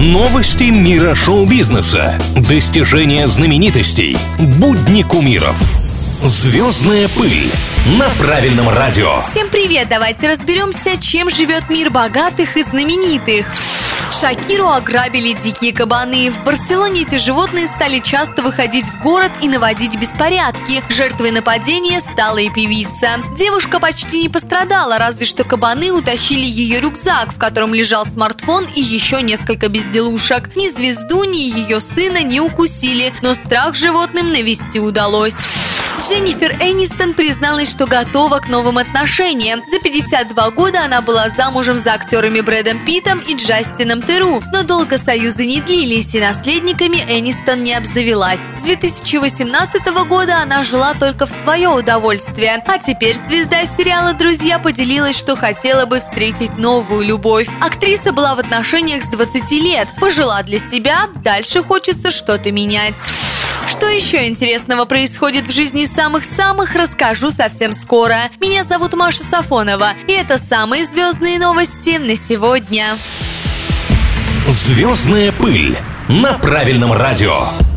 Новости мира шоу-бизнеса. Достижения знаменитостей. Будни кумиров. Звездная пыль на правильном радио. Всем привет! Давайте разберемся, чем живет мир богатых и знаменитых. Шакиру ограбили дикие кабаны. В Барселоне эти животные стали часто выходить в город и наводить беспорядки. Жертвой нападения стала и певица. Девушка почти не пострадала, разве что кабаны утащили ее рюкзак, в котором лежал смартфон и еще несколько безделушек. Ни звезду, ни ее сына не укусили, но страх животным навести удалось. Дженнифер Энистон призналась, что готова к новым отношениям. За 52 года она была замужем за актерами Брэдом Питом и Джастином Теру, но долго союзы не длились, и наследниками Энистон не обзавелась. С 2018 года она жила только в свое удовольствие, а теперь звезда сериала «Друзья» поделилась, что хотела бы встретить новую любовь. Актриса была в отношениях с 20 лет, пожила для себя, дальше хочется что-то менять. Что еще интересного происходит в жизни самых-самых, расскажу совсем скоро. Меня зовут Маша Сафонова, и это самые звездные новости на сегодня. Звездная пыль на правильном радио.